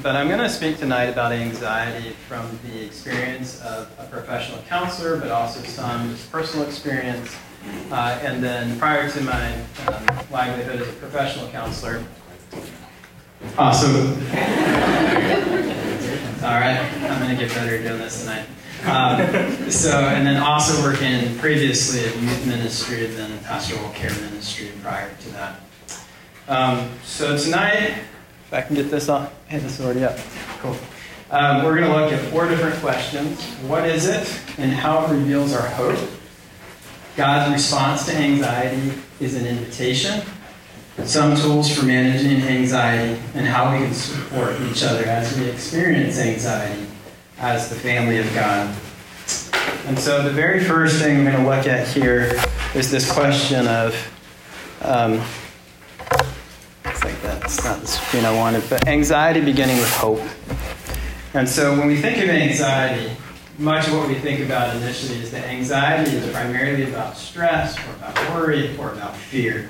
but I'm going to speak tonight about anxiety from the experience of a professional counselor, but also some personal experience. Uh, and then prior to my um, livelihood as a professional counselor. Awesome. All right, I'm going to get better at doing this tonight. Um, so, and then also working previously at youth ministry and then pastoral care ministry prior to that. Um, so tonight, if I can get this on, hey, this is already up. Cool. Um, we're going to look at four different questions. What is it, and how it reveals our hope? God's response to anxiety is an invitation. Some tools for managing anxiety and how we can support each other as we experience anxiety as the family of God. And so, the very first thing we're going to look at here is this question of um, it's like that. It's not the screen I wanted, but anxiety beginning with hope. And so, when we think of anxiety, much of what we think about initially is that anxiety is primarily about stress or about worry or about fear.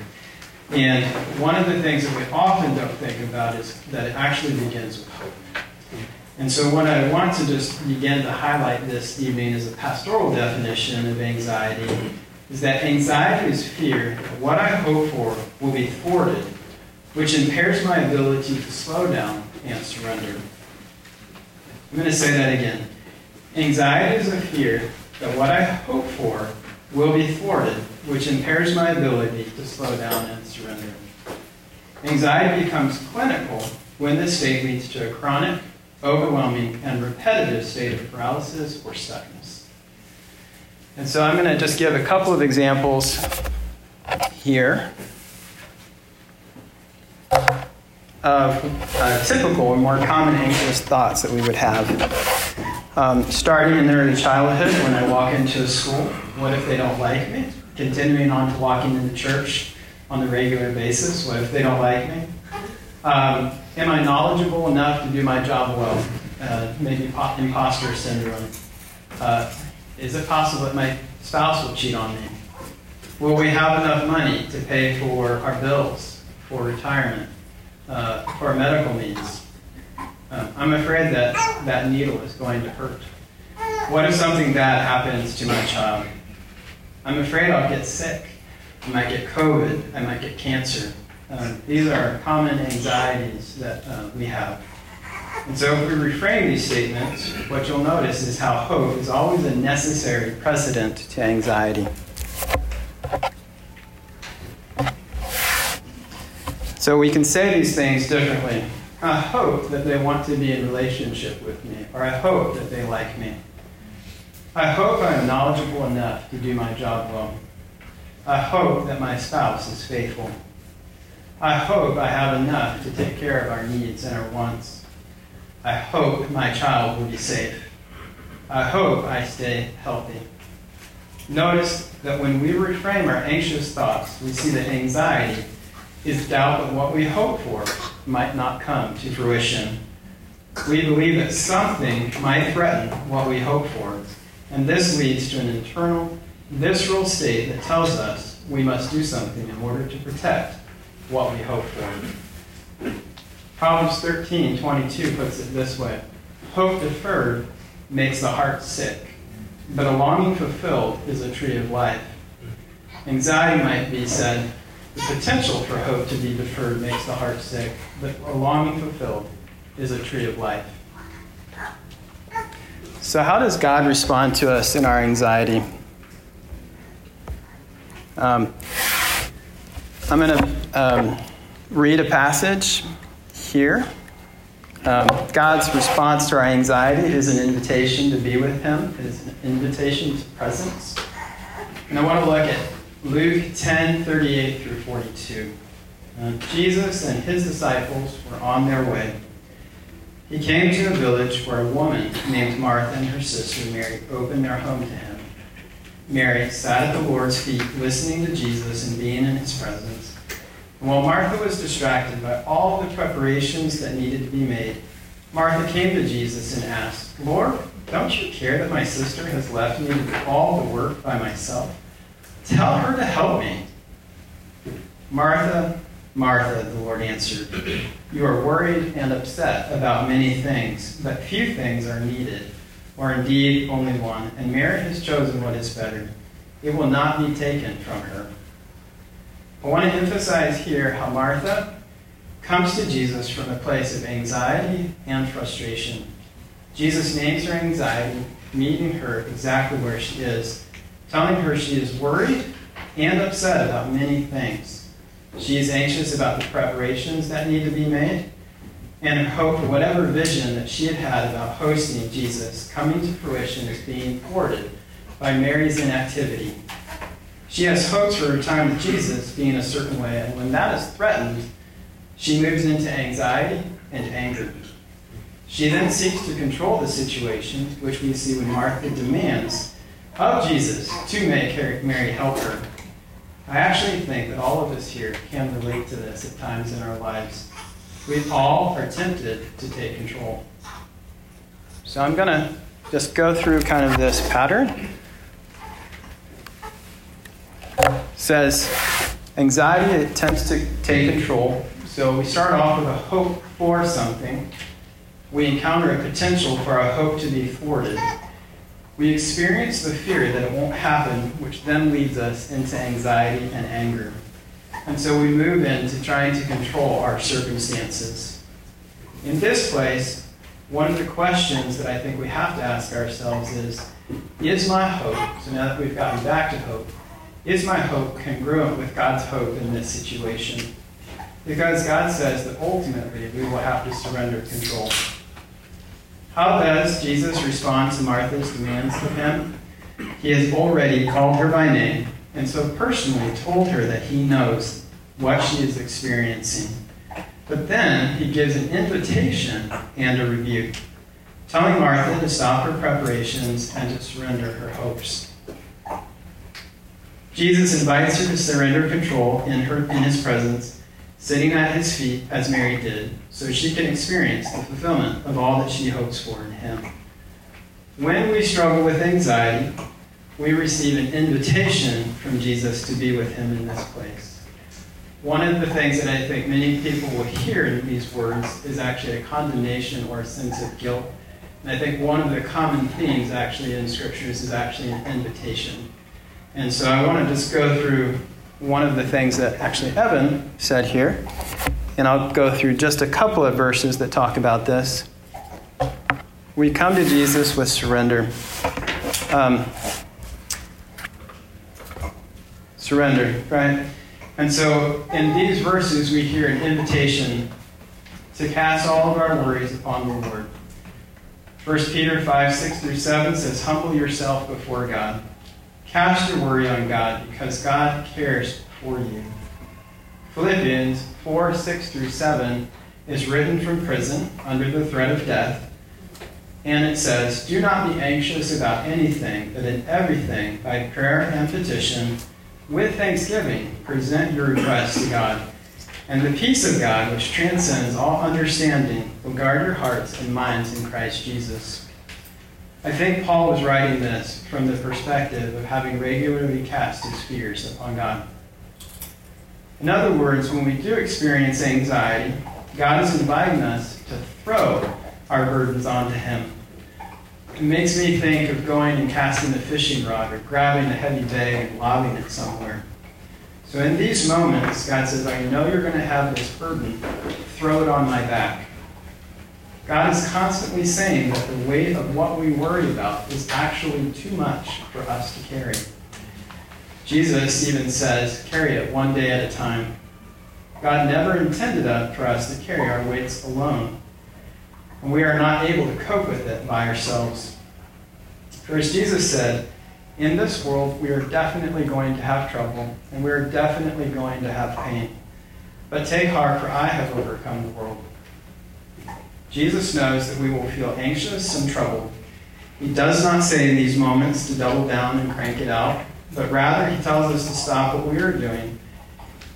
And one of the things that we often don't think about is that it actually begins with hope. And so, what I want to just begin to highlight this evening is a pastoral definition of anxiety is that anxiety is fear that what I hope for will be thwarted, which impairs my ability to slow down and surrender. I'm going to say that again. Anxiety is a fear that what I hope for will be thwarted, which impairs my ability to slow down and surrender. Anxiety becomes clinical when this state leads to a chronic, overwhelming, and repetitive state of paralysis or stuckness. And so I'm going to just give a couple of examples here of uh, typical or more common anxious thoughts that we would have. Um, starting in early childhood, when I walk into a school, what if they don't like me? Continuing on to walking into church on the regular basis, what if they don't like me? Um, am I knowledgeable enough to do my job well? Uh, maybe imposter syndrome. Uh, is it possible that my spouse will cheat on me? Will we have enough money to pay for our bills, for retirement, uh, for medical needs? Um, I'm afraid that that needle is going to hurt. What if something bad happens to my child? I'm afraid I'll get sick. I might get COVID. I might get cancer. Um, these are common anxieties that uh, we have. And so, if we reframe these statements, what you'll notice is how hope is always a necessary precedent to anxiety. So, we can say these things differently. I hope that they want to be in relationship with me, or I hope that they like me. I hope I am knowledgeable enough to do my job well. I hope that my spouse is faithful. I hope I have enough to take care of our needs and our wants. I hope my child will be safe. I hope I stay healthy. Notice that when we reframe our anxious thoughts, we see that anxiety is doubt that what we hope for might not come to fruition. We believe that something might threaten what we hope for, and this leads to an internal, visceral state that tells us we must do something in order to protect what we hope for. Proverbs 13 22 puts it this way Hope deferred makes the heart sick, but a longing fulfilled is a tree of life. Anxiety might be said the potential for hope to be deferred makes the heart sick, but a longing fulfilled is a tree of life. So, how does God respond to us in our anxiety? Um, I'm going to um, read a passage here. Um, God's response to our anxiety is an invitation to be with Him, it is an invitation to presence. And I want to look at Luke 10 38 through 42. Uh, Jesus and his disciples were on their way. He came to a village where a woman named Martha and her sister Mary opened their home to him. Mary sat at the Lord's feet, listening to Jesus and being in his presence. And while Martha was distracted by all the preparations that needed to be made, Martha came to Jesus and asked, Lord, don't you care that my sister has left me to do all the work by myself? Tell her to help me. Martha, Martha, the Lord answered, You are worried and upset about many things, but few things are needed, or indeed only one, and Mary has chosen what is better. It will not be taken from her. I want to emphasize here how Martha comes to Jesus from a place of anxiety and frustration. Jesus names her anxiety, meeting her exactly where she is, telling her she is worried and upset about many things. She is anxious about the preparations that need to be made, and her hope whatever vision that she had had about hosting Jesus coming to fruition is being thwarted by Mary's inactivity. She has hopes for her time with Jesus being a certain way, and when that is threatened, she moves into anxiety and anger. She then seeks to control the situation, which we see when Martha demands of Jesus to make Mary help her. I actually think that all of us here can relate to this at times in our lives. We all are tempted to take control. So I'm going to just go through kind of this pattern. It says anxiety attempts to take control. So we start off with a hope for something. We encounter a potential for our hope to be thwarted. We experience the fear that it won't happen, which then leads us into anxiety and anger. And so we move into trying to control our circumstances. In this place, one of the questions that I think we have to ask ourselves is Is my hope, so now that we've gotten back to hope, is my hope congruent with God's hope in this situation? Because God says that ultimately we will have to surrender control. How does Jesus respond to Martha's demands of him? He has already called her by name and so personally told her that he knows what she is experiencing. But then he gives an invitation and a rebuke, telling Martha to stop her preparations and to surrender her hopes. Jesus invites her to surrender control in, her, in his presence sitting at his feet as Mary did, so she can experience the fulfillment of all that she hopes for in him. When we struggle with anxiety, we receive an invitation from Jesus to be with him in this place. One of the things that I think many people will hear in these words is actually a condemnation or a sense of guilt. And I think one of the common themes actually in scriptures is actually an invitation. And so I want to just go through one of the things that actually Evan said here, and I'll go through just a couple of verses that talk about this. We come to Jesus with surrender. Um, surrender, right? And so in these verses, we hear an invitation to cast all of our worries upon the Lord. 1 Peter 5 6 through 7 says, Humble yourself before God Cast your worry on God because God cares for you. Philippians 4 6 through 7 is written from prison under the threat of death. And it says, Do not be anxious about anything, but in everything, by prayer and petition, with thanksgiving, present your requests to God. And the peace of God, which transcends all understanding, will guard your hearts and minds in Christ Jesus. I think Paul was writing this from the perspective of having regularly cast his fears upon God. In other words, when we do experience anxiety, God is inviting us to throw our burdens onto Him. It makes me think of going and casting a fishing rod or grabbing a heavy bag and lobbing it somewhere. So in these moments, God says, I know you're going to have this burden. Throw it on my back. God is constantly saying that the weight of what we worry about is actually too much for us to carry. Jesus even says, carry it one day at a time. God never intended for us to carry our weights alone. And we are not able to cope with it by ourselves. For as Jesus said, in this world we are definitely going to have trouble, and we are definitely going to have pain. But take heart, for I have overcome the world. Jesus knows that we will feel anxious and troubled. He does not say in these moments to double down and crank it out, but rather he tells us to stop what we are doing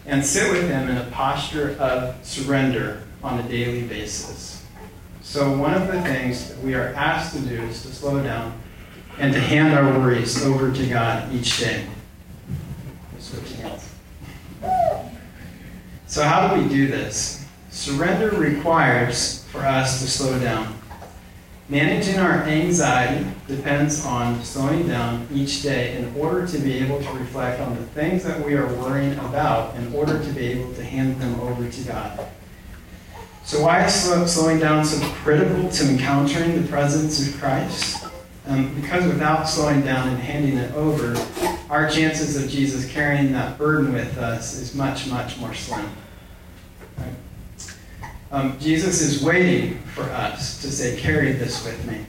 and sit with him in a posture of surrender on a daily basis. So, one of the things that we are asked to do is to slow down and to hand our worries over to God each day. So, how do we do this? Surrender requires for us to slow down. Managing our anxiety depends on slowing down each day in order to be able to reflect on the things that we are worrying about in order to be able to hand them over to God. So, why is slowing down so critical to encountering the presence of Christ? Um, because without slowing down and handing it over, our chances of Jesus carrying that burden with us is much, much more slim. Right? Um, Jesus is waiting for us to say, Carry this with me.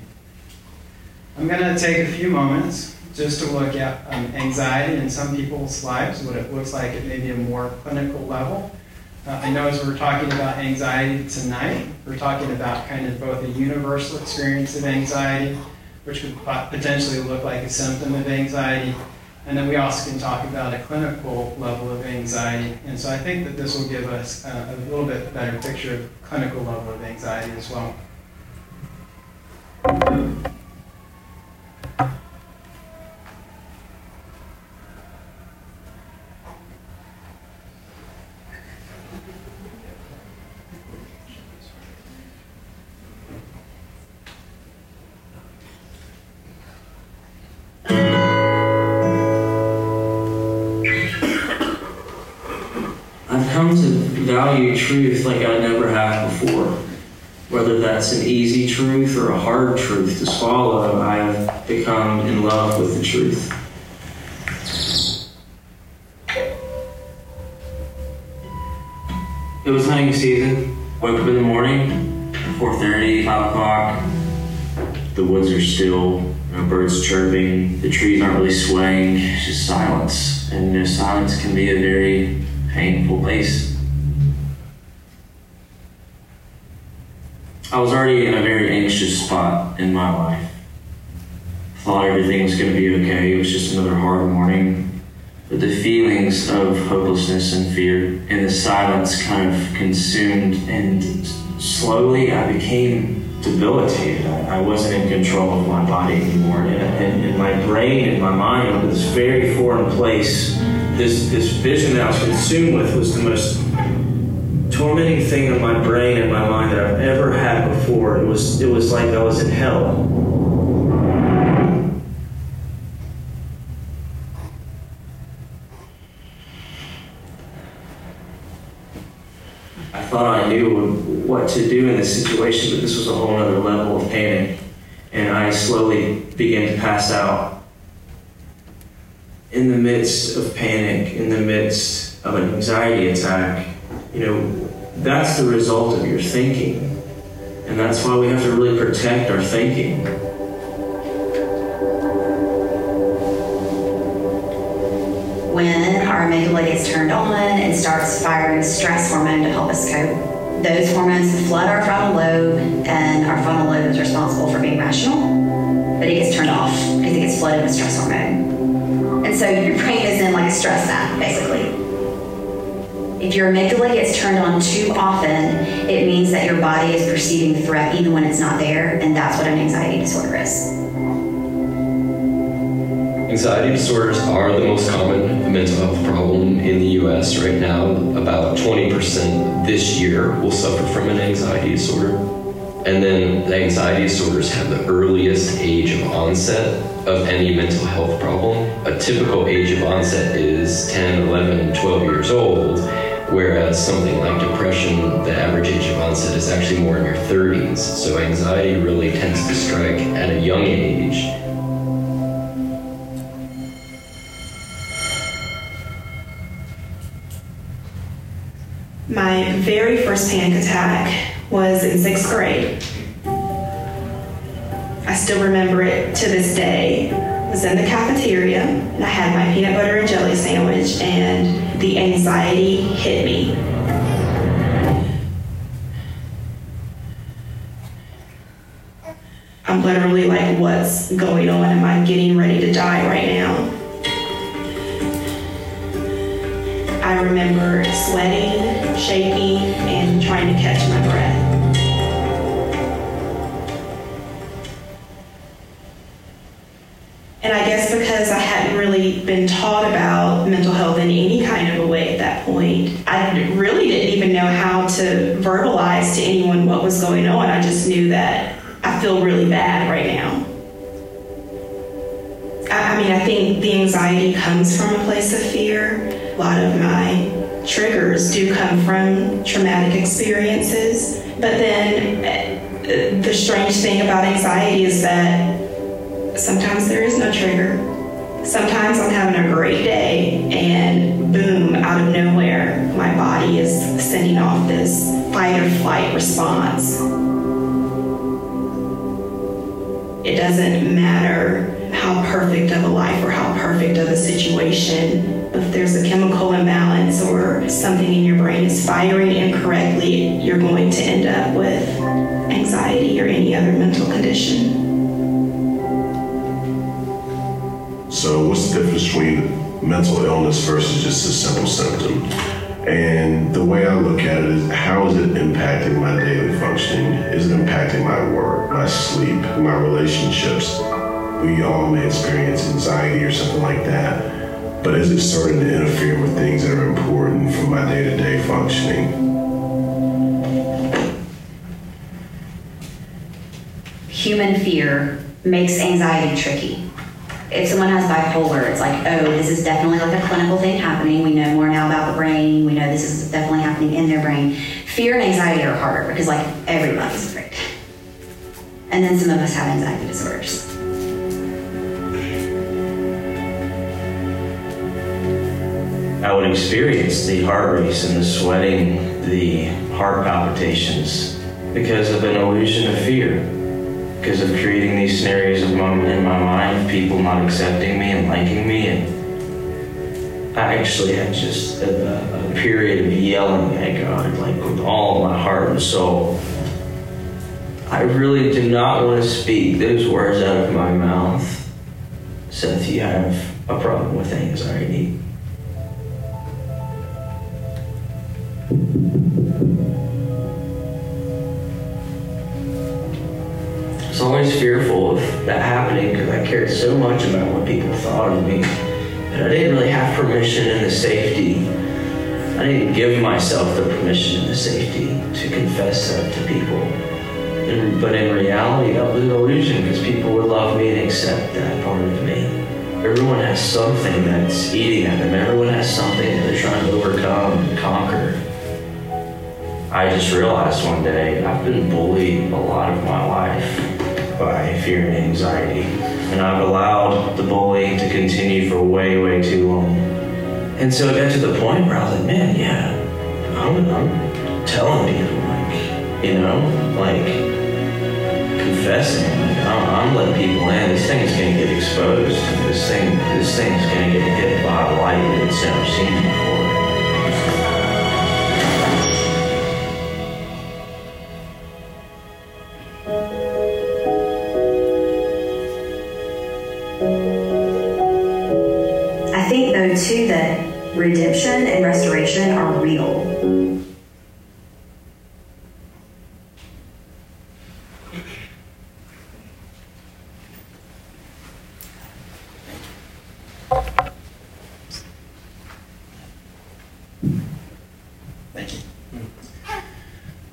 I'm going to take a few moments just to look at um, anxiety in some people's lives, what it looks like at maybe a more clinical level. Uh, I know as we're talking about anxiety tonight, we're talking about kind of both a universal experience of anxiety which could potentially look like a symptom of anxiety. And then we also can talk about a clinical level of anxiety. And so I think that this will give us a, a little bit better picture of clinical level of anxiety as well. Value truth like I never have before. Whether that's an easy truth or a hard truth to swallow, I have become in love with the truth. It was hunting season. Woke up in the morning, 4.30, 5 o'clock. The woods are still, you know, birds chirping, the trees aren't really swaying, it's just silence. And you know, silence can be a very painful place I was already in a very anxious spot in my life. Thought everything was going to be okay. It was just another hard morning. But the feelings of hopelessness and fear and the silence kind of consumed, and slowly I became debilitated. I, I wasn't in control of my body anymore. And, and, and my brain and my mind were this very foreign place. This, this vision that I was consumed with was the most tormenting thing in my brain and my mind that I've ever had before. It was it was like I was in hell. I thought I knew what to do in this situation, but this was a whole other level of panic. And I slowly began to pass out. In the midst of panic, in the midst of an anxiety attack, you know, that's the result of your thinking. And that's why we have to really protect our thinking. When our amygdala gets turned on and starts firing stress hormone to help us cope, those hormones flood our frontal lobe, and our frontal lobe is responsible for being rational, but it gets turned off because it gets flooded with stress hormone. And so your brain is in like a stress nap, basically. If your amygdala gets turned on too often, it means that your body is perceiving threat even when it's not there, and that's what an anxiety disorder is. Anxiety disorders are the most common mental health problem in the US right now. About 20% this year will suffer from an anxiety disorder. And then the anxiety disorders have the earliest age of onset of any mental health problem. A typical age of onset is 10, 11, 12 years old Whereas something like depression, the average age of onset is actually more in your 30s. So anxiety really tends to strike at a young age. My very first panic attack was in sixth grade. I still remember it to this day. I was in the cafeteria and I had my peanut butter and jelly sandwich and the anxiety hit me. I'm literally like, what's going on? Am I getting ready to die right now? I remember sweating, shaking, and trying to catch my breath. And I guess because I hadn't really been taught about mental health in any kind of a way at that point. I really didn't even know how to verbalize to anyone what was going on. I just knew that I feel really bad right now. I, I mean, I think the anxiety comes from a place of fear. A lot of my triggers do come from traumatic experiences. But then uh, the strange thing about anxiety is that sometimes there is no trigger. Sometimes I'm having a great day and boom, out of nowhere, my body is sending off this fight or flight response. It doesn't matter how perfect of a life or how perfect of a situation if there's a chemical imbalance or something in your brain is firing incorrectly, you're going to end up with anxiety or any other mental condition. So, what's the difference between mental illness versus just a simple symptom? And the way I look at it is how is it impacting my daily functioning? Is it impacting my work, my sleep, my relationships? We all may experience anxiety or something like that but is it starting to interfere with things that are important for my day to day functioning? Human fear makes anxiety tricky. If someone has bipolar, it's like, oh, this is definitely like a clinical thing happening. We know more now about the brain. We know this is definitely happening in their brain. Fear and anxiety are harder because, like, everybody's afraid. And then some of us have anxiety disorders. I would experience the heart race and the sweating, the heart palpitations because of an illusion of fear, because of creating these scenarios of my, in my mind of people not accepting me and liking me. And I actually had just a, a period of yelling at God, like with all my heart and soul. I really do not want to speak those words out of my mouth. Seth, you have a problem with anxiety. That happening because I cared so much about what people thought of me. And I didn't really have permission and the safety. I didn't give myself the permission and the safety to confess that to people. And, but in reality, that was an illusion because people would love me and accept that part of me. Everyone has something that's eating at them. Everyone has something that they're trying to overcome and conquer. I just realized one day I've been bullied a lot of my life by fear and anxiety. And I've allowed the bullying to continue for way, way too long. And so it got to the point where I was like, man, yeah, I'm, I'm telling people, like, you know, like confessing. Like, I'm, I'm letting people in. This thing is going to get exposed. This thing, this thing is going to get hit by a light that it's never seen before.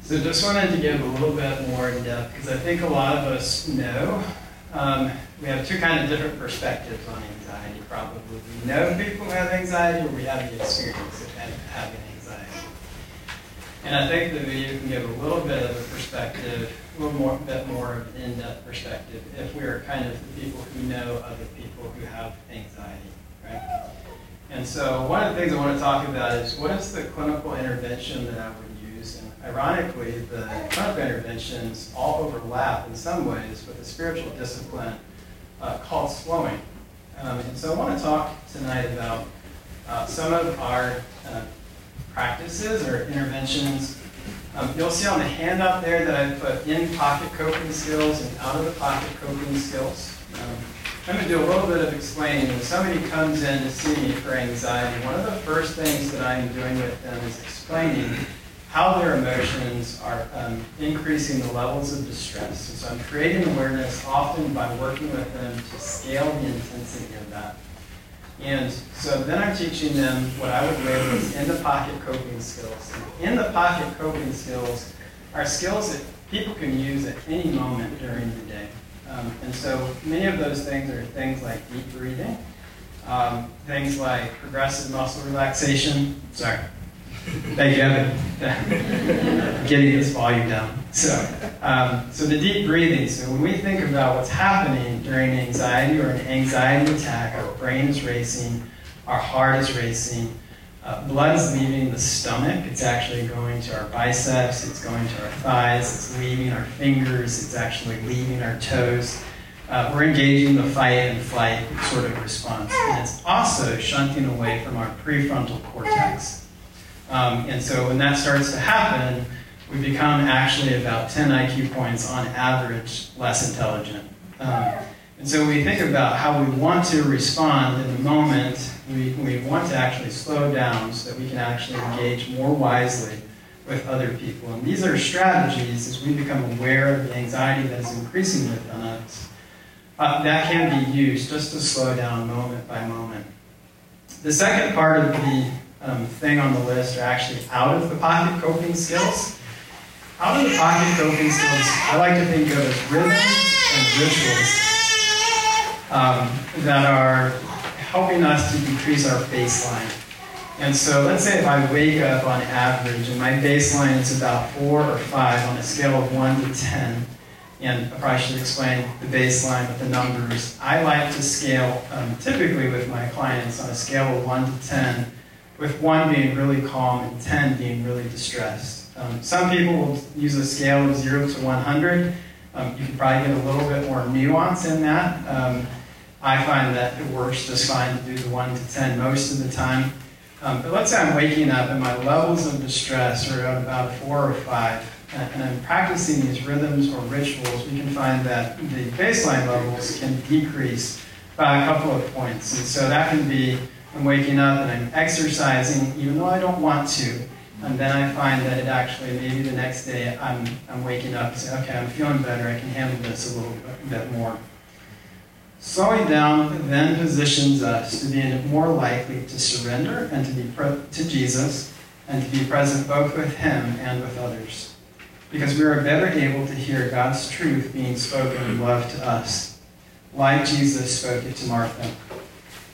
So just wanted to give a little bit more in depth because I think a lot of us know um, we have two kind of different perspectives on anxiety, probably. We know people who have anxiety, or we have the experience of having anxiety. And I think the video can give a little bit of a perspective, a little more, bit more of an in-depth perspective, if we are kind of the people who know other people who have anxiety, right? And so one of the things I want to talk about is what is the clinical intervention that I would ironically, the clinical interventions all overlap in some ways with the spiritual discipline uh, called slowing. Um, and so I want to talk tonight about uh, some of our uh, practices or interventions. Um, you'll see on the handout there that I put in-pocket coping skills and out-of-the-pocket coping skills. Um, I'm going to do a little bit of explaining. When somebody comes in to see me for anxiety, one of the first things that I'm doing with them is explaining how their emotions are um, increasing the levels of distress. And so I'm creating awareness often by working with them to scale the intensity of that. And so then I'm teaching them what I would label as in the pocket coping skills. In the pocket coping skills are skills that people can use at any moment during the day. Um, and so many of those things are things like deep breathing, um, things like progressive muscle relaxation. Sorry. Thank you, Evan. Getting this volume down. So, um, so the deep breathing. So when we think about what's happening during anxiety or an anxiety attack, our brain is racing, our heart is racing, uh, blood is leaving the stomach. It's actually going to our biceps. It's going to our thighs. It's leaving our fingers. It's actually leaving our toes. Uh, we're engaging the fight and flight sort of response. And it's also shunting away from our prefrontal cortex. Um, and so when that starts to happen, we become actually about 10 IQ points on average less intelligent. Um, and so we think about how we want to respond in the moment. We, we want to actually slow down so that we can actually engage more wisely with other people. And these are strategies as we become aware of the anxiety that is increasing within us. Uh, that can be used just to slow down moment by moment. The second part of the um, thing on the list are actually out of the pocket coping skills. Out of the pocket coping skills, I like to think of as rhythms and rituals um, that are helping us to decrease our baseline. And so let's say if I wake up on average and my baseline is about four or five on a scale of one to 10, and I probably should explain the baseline with the numbers. I like to scale um, typically with my clients on a scale of one to 10, with one being really calm and 10 being really distressed. Um, some people will use a scale of zero to 100. Um, you can probably get a little bit more nuance in that. Um, I find that it works just fine to do the 1 to 10 most of the time. Um, but let's say I'm waking up and my levels of distress are at about 4 or 5, and I'm practicing these rhythms or rituals, we can find that the baseline levels can decrease by a couple of points. And so that can be I'm waking up and I'm exercising even though I don't want to. And then I find that it actually, maybe the next day, I'm, I'm waking up and say, okay, I'm feeling better, I can handle this a little bit more. Slowing down then positions us to be more likely to surrender and to be pre- to Jesus and to be present both with Him and with others. Because we are better able to hear God's truth being spoken in love to us, like Jesus spoke it to Martha.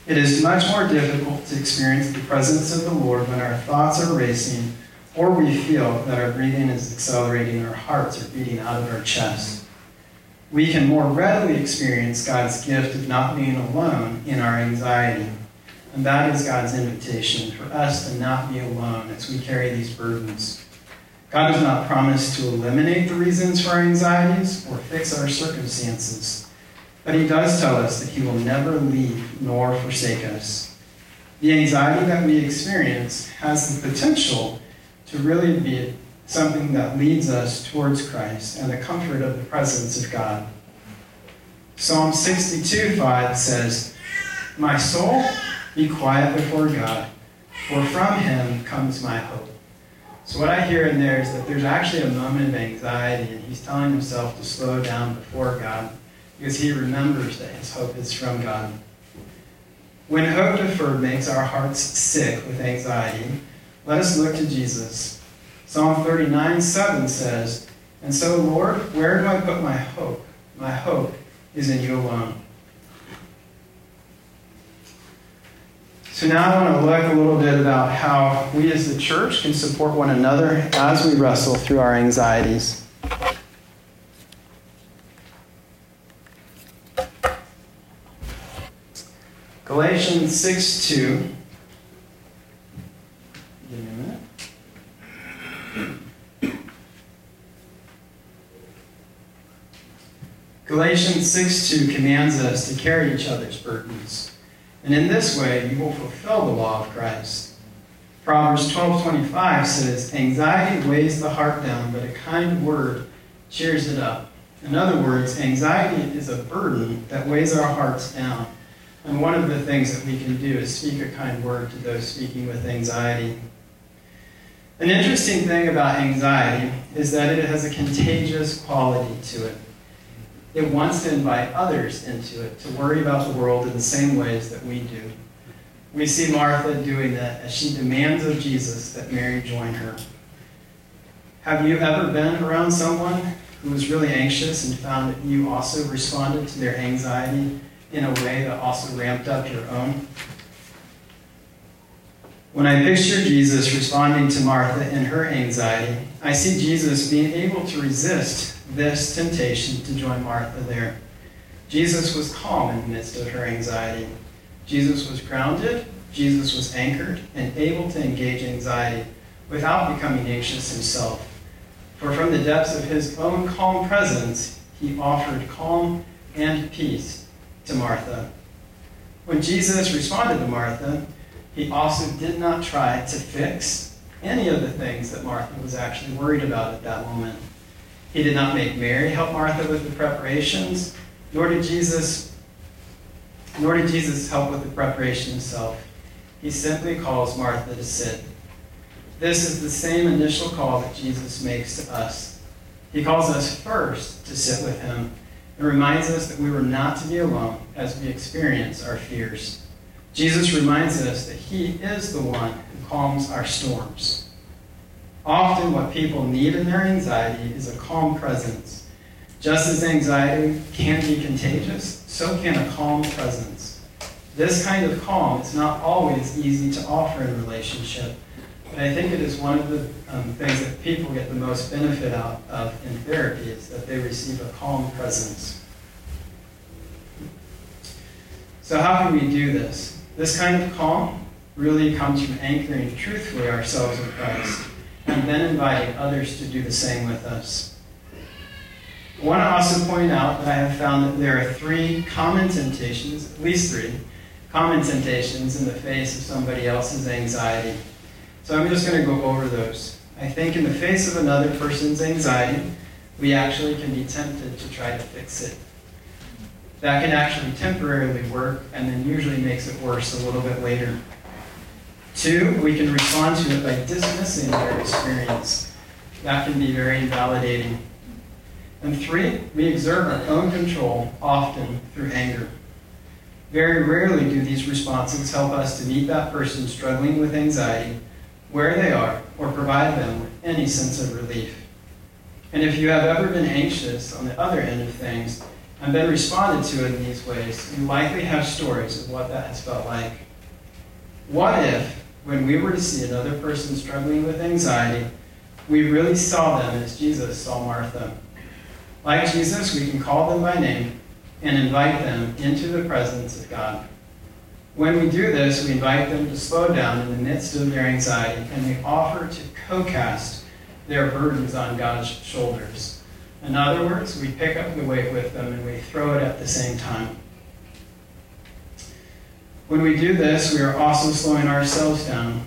It is much more difficult to experience the presence of the Lord when our thoughts are racing or we feel that our breathing is accelerating, our hearts are beating out of our chest we can more readily experience God's gift of not being alone in our anxiety. And that is God's invitation for us to not be alone as we carry these burdens. God does not promise to eliminate the reasons for our anxieties or fix our circumstances, but He does tell us that He will never leave nor forsake us. The anxiety that we experience has the potential to really be something that leads us towards Christ and the comfort of the presence of God. Psalm 62 5 says, My soul, be quiet before God, for from him comes my hope. So, what I hear in there is that there's actually a moment of anxiety, and he's telling himself to slow down before God because he remembers that his hope is from God. When hope deferred makes our hearts sick with anxiety, let us look to Jesus Psalm 39 7 says, And so, Lord, where do I put my hope? My hope is in you alone. So now I want to look a little bit about how we as the church can support one another as we wrestle through our anxieties. Galatians 6 2 Galatians 6 2 commands us to carry each other's burdens. And in this way, you will fulfill the law of Christ. Proverbs 12 25 says, Anxiety weighs the heart down, but a kind word cheers it up. In other words, anxiety is a burden that weighs our hearts down. And one of the things that we can do is speak a kind word to those speaking with anxiety. An interesting thing about anxiety is that it has a contagious quality to it. It wants to invite others into it, to worry about the world in the same ways that we do. we see Martha doing that as she demands of Jesus that Mary join her. Have you ever been around someone who was really anxious and found that you also responded to their anxiety in a way that also ramped up your own? When I picture Jesus responding to Martha in her anxiety, I see Jesus being able to resist this temptation to join Martha there. Jesus was calm in the midst of her anxiety. Jesus was grounded, Jesus was anchored, and able to engage anxiety without becoming anxious himself. For from the depths of his own calm presence, he offered calm and peace to Martha. When Jesus responded to Martha, he also did not try to fix any of the things that Martha was actually worried about at that moment. He did not make Mary help Martha with the preparations, nor did Jesus nor did Jesus help with the preparation himself. He simply calls Martha to sit. This is the same initial call that Jesus makes to us. He calls us first to sit with him and reminds us that we were not to be alone as we experience our fears. Jesus reminds us that he is the one who calms our storms. Often, what people need in their anxiety is a calm presence. Just as anxiety can be contagious, so can a calm presence. This kind of calm is not always easy to offer in a relationship, but I think it is one of the um, things that people get the most benefit out of in therapy is that they receive a calm presence. So, how can we do this? This kind of calm really comes from anchoring truthfully ourselves in Christ and then inviting others to do the same with us. I want to also point out that I have found that there are three common temptations, at least three, common temptations in the face of somebody else's anxiety. So I'm just going to go over those. I think in the face of another person's anxiety, we actually can be tempted to try to fix it. That can actually temporarily work and then usually makes it worse a little bit later. Two, we can respond to it by dismissing their experience. That can be very invalidating. And three, we exert our own control, often through anger. Very rarely do these responses help us to meet that person struggling with anxiety where they are or provide them with any sense of relief. And if you have ever been anxious on the other end of things and been responded to in these ways, you likely have stories of what that has felt like. What if, when we were to see another person struggling with anxiety, we really saw them as Jesus saw Martha? Like Jesus, we can call them by name and invite them into the presence of God. When we do this, we invite them to slow down in the midst of their anxiety and we offer to co cast their burdens on God's shoulders. In other words, we pick up the weight with them and we throw it at the same time. When we do this, we are also slowing ourselves down.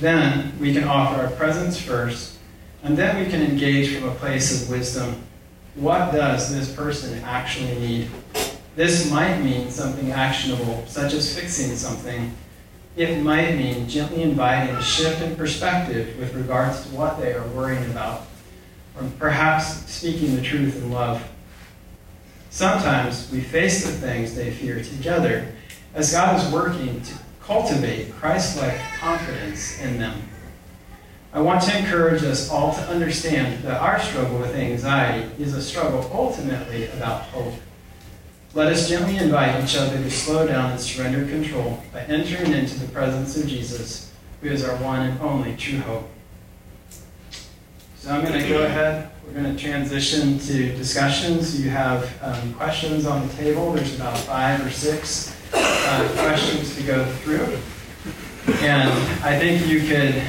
Then we can offer our presence first, and then we can engage from a place of wisdom. What does this person actually need? This might mean something actionable, such as fixing something. It might mean gently inviting a shift in perspective with regards to what they are worrying about, or perhaps speaking the truth in love. Sometimes we face the things they fear together as God is working to cultivate Christ like confidence in them. I want to encourage us all to understand that our struggle with anxiety is a struggle ultimately about hope. Let us gently invite each other to slow down and surrender control by entering into the presence of Jesus, who is our one and only true hope. So I'm going to go ahead. We're going to transition to discussions. You have um, questions on the table. There's about five or six uh, questions to go through. And I think you could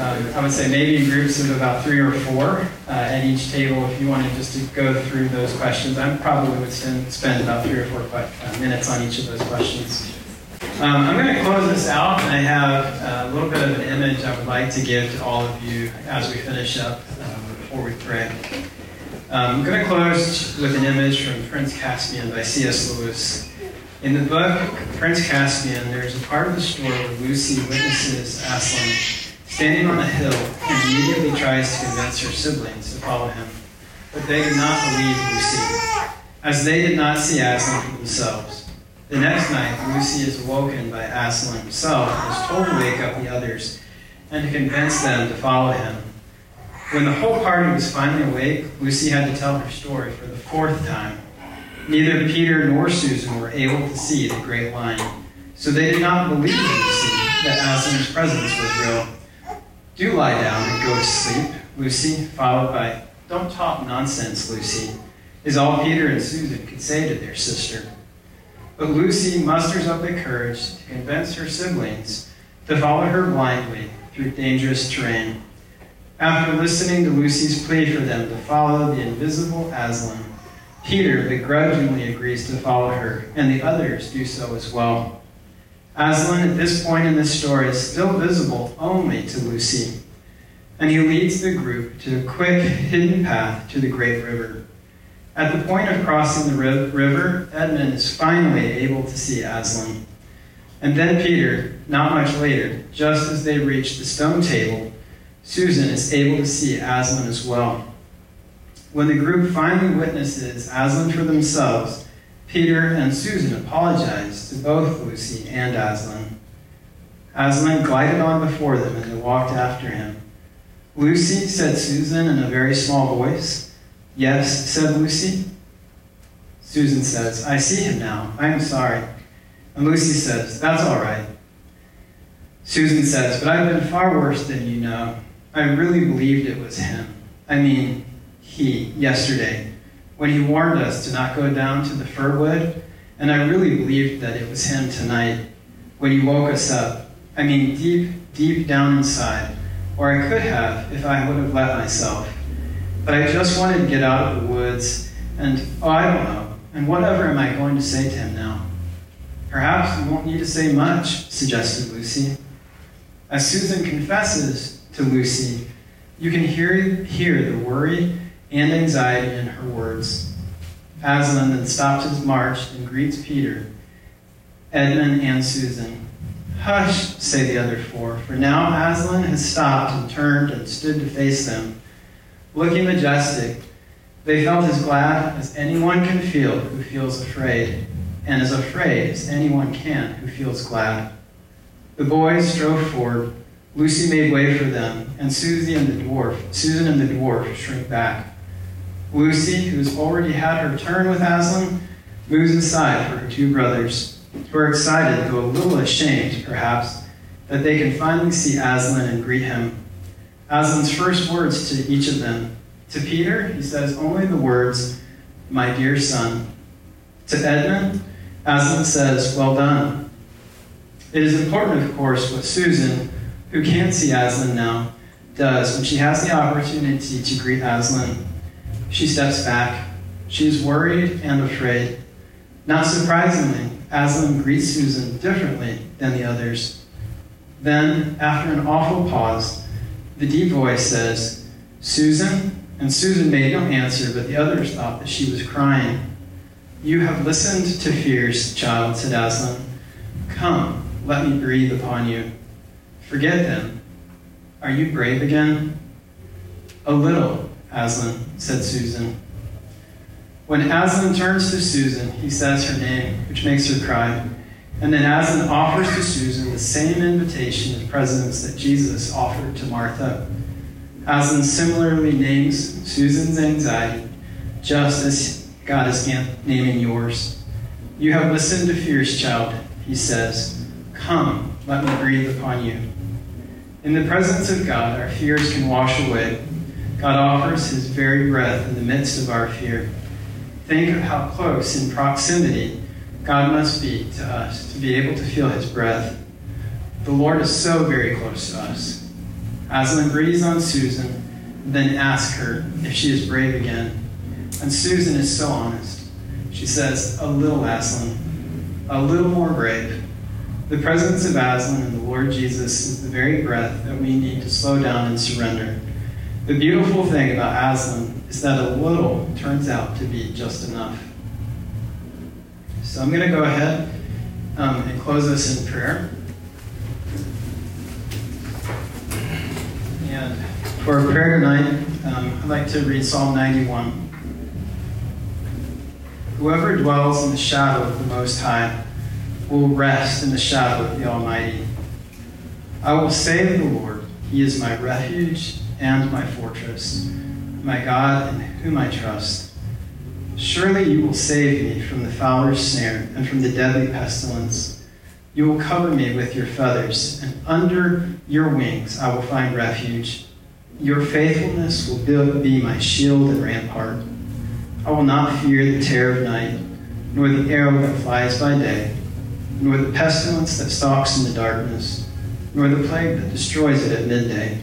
um, I would say maybe in groups of about three or four uh, at each table if you wanted just to go through those questions. I probably would spend, spend about three or four uh, minutes on each of those questions. Um, I'm going to close this out. I have a little bit of an image I would like to give to all of you as we finish up um, before we pray. Um, I'm going to close with an image from Prince Caspian by C.S. Lewis. In the book Prince Caspian, there's a part of the story where Lucy witnesses Aslan standing on a hill he immediately tries to convince her siblings to follow him. But they did not believe Lucy, as they did not see Aslan for themselves. The next night, Lucy is woken by Aslan himself and is told to wake up the others and to convince them to follow him. When the whole party was finally awake, Lucy had to tell her story for the fourth time. Neither Peter nor Susan were able to see the great lion, so they did not believe Lucy that Aslan's presence was real. Do lie down and go to sleep, Lucy, followed by, Don't talk nonsense, Lucy, is all Peter and Susan could say to their sister. But Lucy musters up the courage to convince her siblings to follow her blindly through dangerous terrain. After listening to Lucy's plea for them to follow the invisible Aslan, Peter begrudgingly agrees to follow her, and the others do so as well. Aslan, at this point in the story, is still visible only to Lucy, and he leads the group to a quick, hidden path to the great river. At the point of crossing the river, Edmund is finally able to see Aslan. And then Peter, not much later, just as they reach the stone table, Susan is able to see Aslan as well. When the group finally witnesses Aslan for themselves, Peter and Susan apologized to both Lucy and Aslan. Aslan glided on before them and they walked after him. Lucy, said Susan in a very small voice. Yes, said Lucy. Susan says, I see him now. I am sorry. And Lucy says, That's all right. Susan says, But I've been far worse than you know. I really believed it was him. I mean, he, yesterday, when he warned us to not go down to the fir wood, and I really believed that it was him tonight when he woke us up. I mean, deep, deep down inside, or I could have if I would have let myself. But I just wanted to get out of the woods, and oh, I don't know. And whatever am I going to say to him now? Perhaps you won't need to say much, suggested Lucy. As Susan confesses to Lucy, you can hear, hear the worry and anxiety in her words. Aslan then stops his march and greets Peter, Edmund, and Susan. Hush, say the other four, for now Aslan has stopped and turned and stood to face them. Looking majestic, they felt as glad as anyone can feel who feels afraid, and as afraid as anyone can who feels glad. The boys strode forward. Lucy made way for them, and Susie and the dwarf, Susan and the dwarf shrank back. Lucy, who's already had her turn with Aslan, moves aside for her two brothers, who are excited, though a little ashamed, perhaps, that they can finally see Aslan and greet him. Aslan's first words to each of them. To Peter, he says only the words, My dear son. To Edmund, Aslan says, Well done. It is important, of course, what Susan, who can't see Aslan now, does when she has the opportunity to greet Aslan. She steps back. She is worried and afraid. Not surprisingly, Aslan greets Susan differently than the others. Then, after an awful pause, the deep voice says, Susan? And Susan made no answer, but the others thought that she was crying. You have listened to fears, child, said Aslan. Come, let me breathe upon you. Forget them. Are you brave again? A little, Aslan, said Susan. When Aslan turns to Susan, he says her name, which makes her cry. And then Aslan offers to Susan the same invitation of presence that Jesus offered to Martha. Aslan similarly names Susan's anxiety, just as God is naming yours. You have listened to fears, child, he says. Come, let me breathe upon you. In the presence of God, our fears can wash away. God offers his very breath in the midst of our fear. Think of how close in proximity God must be to us to be able to feel his breath. The Lord is so very close to us. Aslan breathes on Susan, then asks her if she is brave again. And Susan is so honest. She says, A little, Aslan, a little more brave. The presence of Aslan and the Lord Jesus is the very breath that we need to slow down and surrender. The beautiful thing about Aslan is that a little turns out to be just enough. So I'm going to go ahead um, and close this in prayer. And for prayer tonight, um, I'd like to read Psalm 91. Whoever dwells in the shadow of the Most High will rest in the shadow of the Almighty. I will say to the Lord, He is my refuge and my fortress, my God in whom I trust. Surely you will save me from the fowler's snare and from the deadly pestilence. You will cover me with your feathers, and under your wings I will find refuge. Your faithfulness will be my shield and rampart. I will not fear the terror of night, nor the arrow that flies by day, nor the pestilence that stalks in the darkness, nor the plague that destroys it at midday.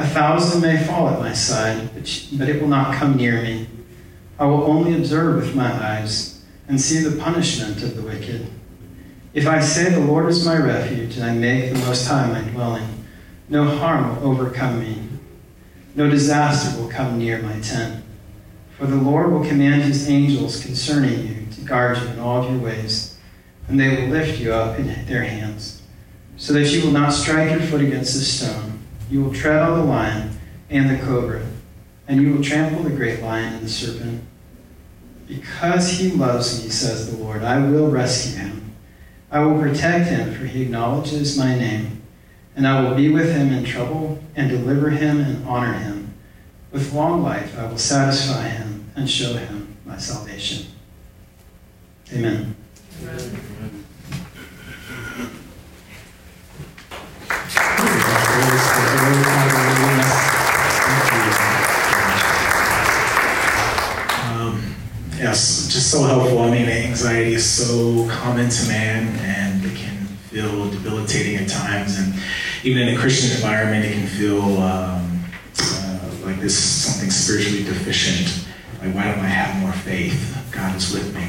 A thousand may fall at my side, but it will not come near me. I will only observe with my eyes and see the punishment of the wicked. If I say the Lord is my refuge, and I make the Most High my dwelling, no harm will overcome me. No disaster will come near my tent. For the Lord will command his angels concerning you to guard you in all of your ways, and they will lift you up in their hands, so that you will not strike your foot against a stone. You will tread on the lion and the cobra, and you will trample the great lion and the serpent. Because he loves me, says the Lord, I will rescue him. I will protect him, for he acknowledges my name. And I will be with him in trouble and deliver him and honor him. With long life I will satisfy him and show him my salvation. Amen. Yes, just so helpful. I mean, anxiety is so common to man and it can feel debilitating at times. And even in a Christian environment, it can feel um, uh, like this is something spiritually deficient. Like, why don't I have more faith? God is with me.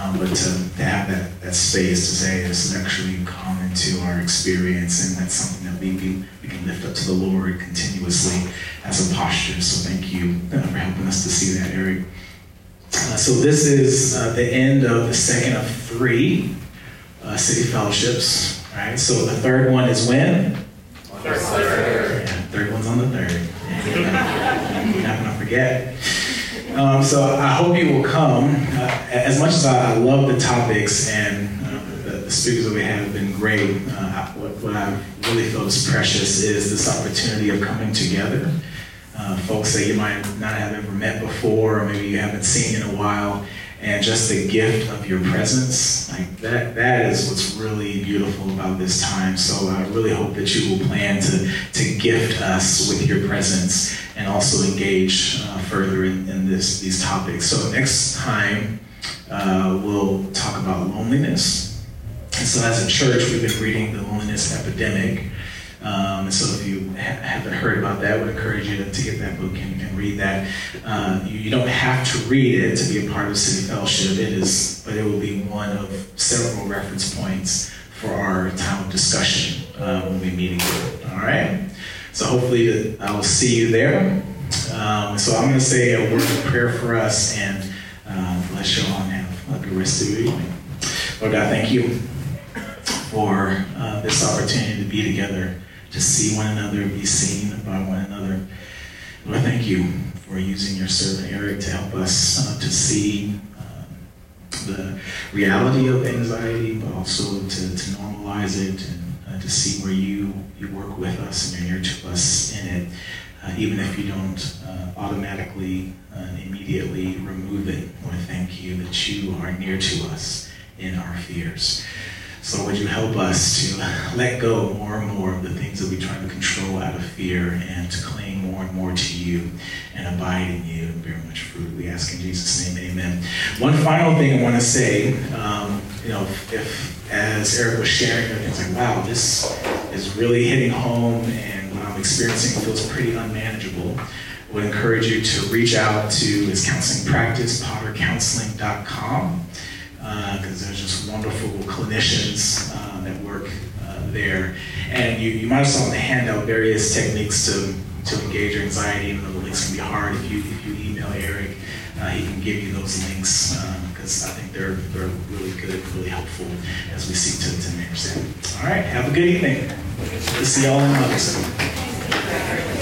Um, but to, to have that, that space to say this is actually common to our experience, and that's something that we, we, can lift up to the Lord continuously as a posture. So thank you uh, for helping us to see that, Eric. Uh, so this is uh, the end of the second of three uh, city fellowships. Right. So the third one is when? Third. Yeah, third one's on the third. Yeah, we're not gonna forget. Um, so I hope you will come. Uh, as much as I, love the topics and uh, the, the, speakers that we have have been great, uh, what, what, I really feel is precious is this opportunity of coming together. Uh, folks that you might not have ever met before, or maybe you haven't seen in a while, and just the gift of your presence like that that is what's really beautiful about this time. So i really hope that you will plan to to gift us with your presence and also engage uh, further in, in this these topics. So next time uh, we'll talk about loneliness. And so as a church we've been reading the loneliness epidemic um, and so if you ha- haven't heard about that, I would encourage you to, to get that book and, and read that. Uh, you, you, don't have to read it to be a part of City Fellowship. It is, but it will be one of several reference points for our town discussion uh, when we meet again. All right. So hopefully I will see you there. Um, so I'm going to say a word of prayer for us and uh, bless you all and have a good rest of your evening. Lord God, thank you for uh, this opportunity to be together to see one another, be seen by one another. Lord, thank you for using your servant Eric to help us uh, to see uh, the reality of anxiety, but also to, to normalize it and uh, to see where you, you work with us and you're near to us in it, uh, even if you don't uh, automatically and immediately remove it. Lord, thank you that you are near to us in our fears. So would you help us to let go more and more of the things that we try to control out of fear and to cling more and more to you and abide in you and bear much fruit. We ask in Jesus' name, amen. One final thing I want to say, um, you know, if as Eric was sharing, it's like, wow, this is really hitting home and what I'm experiencing feels pretty unmanageable. I would encourage you to reach out to his counseling practice, pottercounseling.com because uh, there's just wonderful clinicians uh, that work uh, there. And you, you might have saw in the handout various techniques to, to engage your anxiety, even though the links can be hard. If you, if you email Eric, he can give you those links because I think they're, they're really good, really helpful as we seek to, to manage that. All right, have a good evening. We'll see y'all in Day.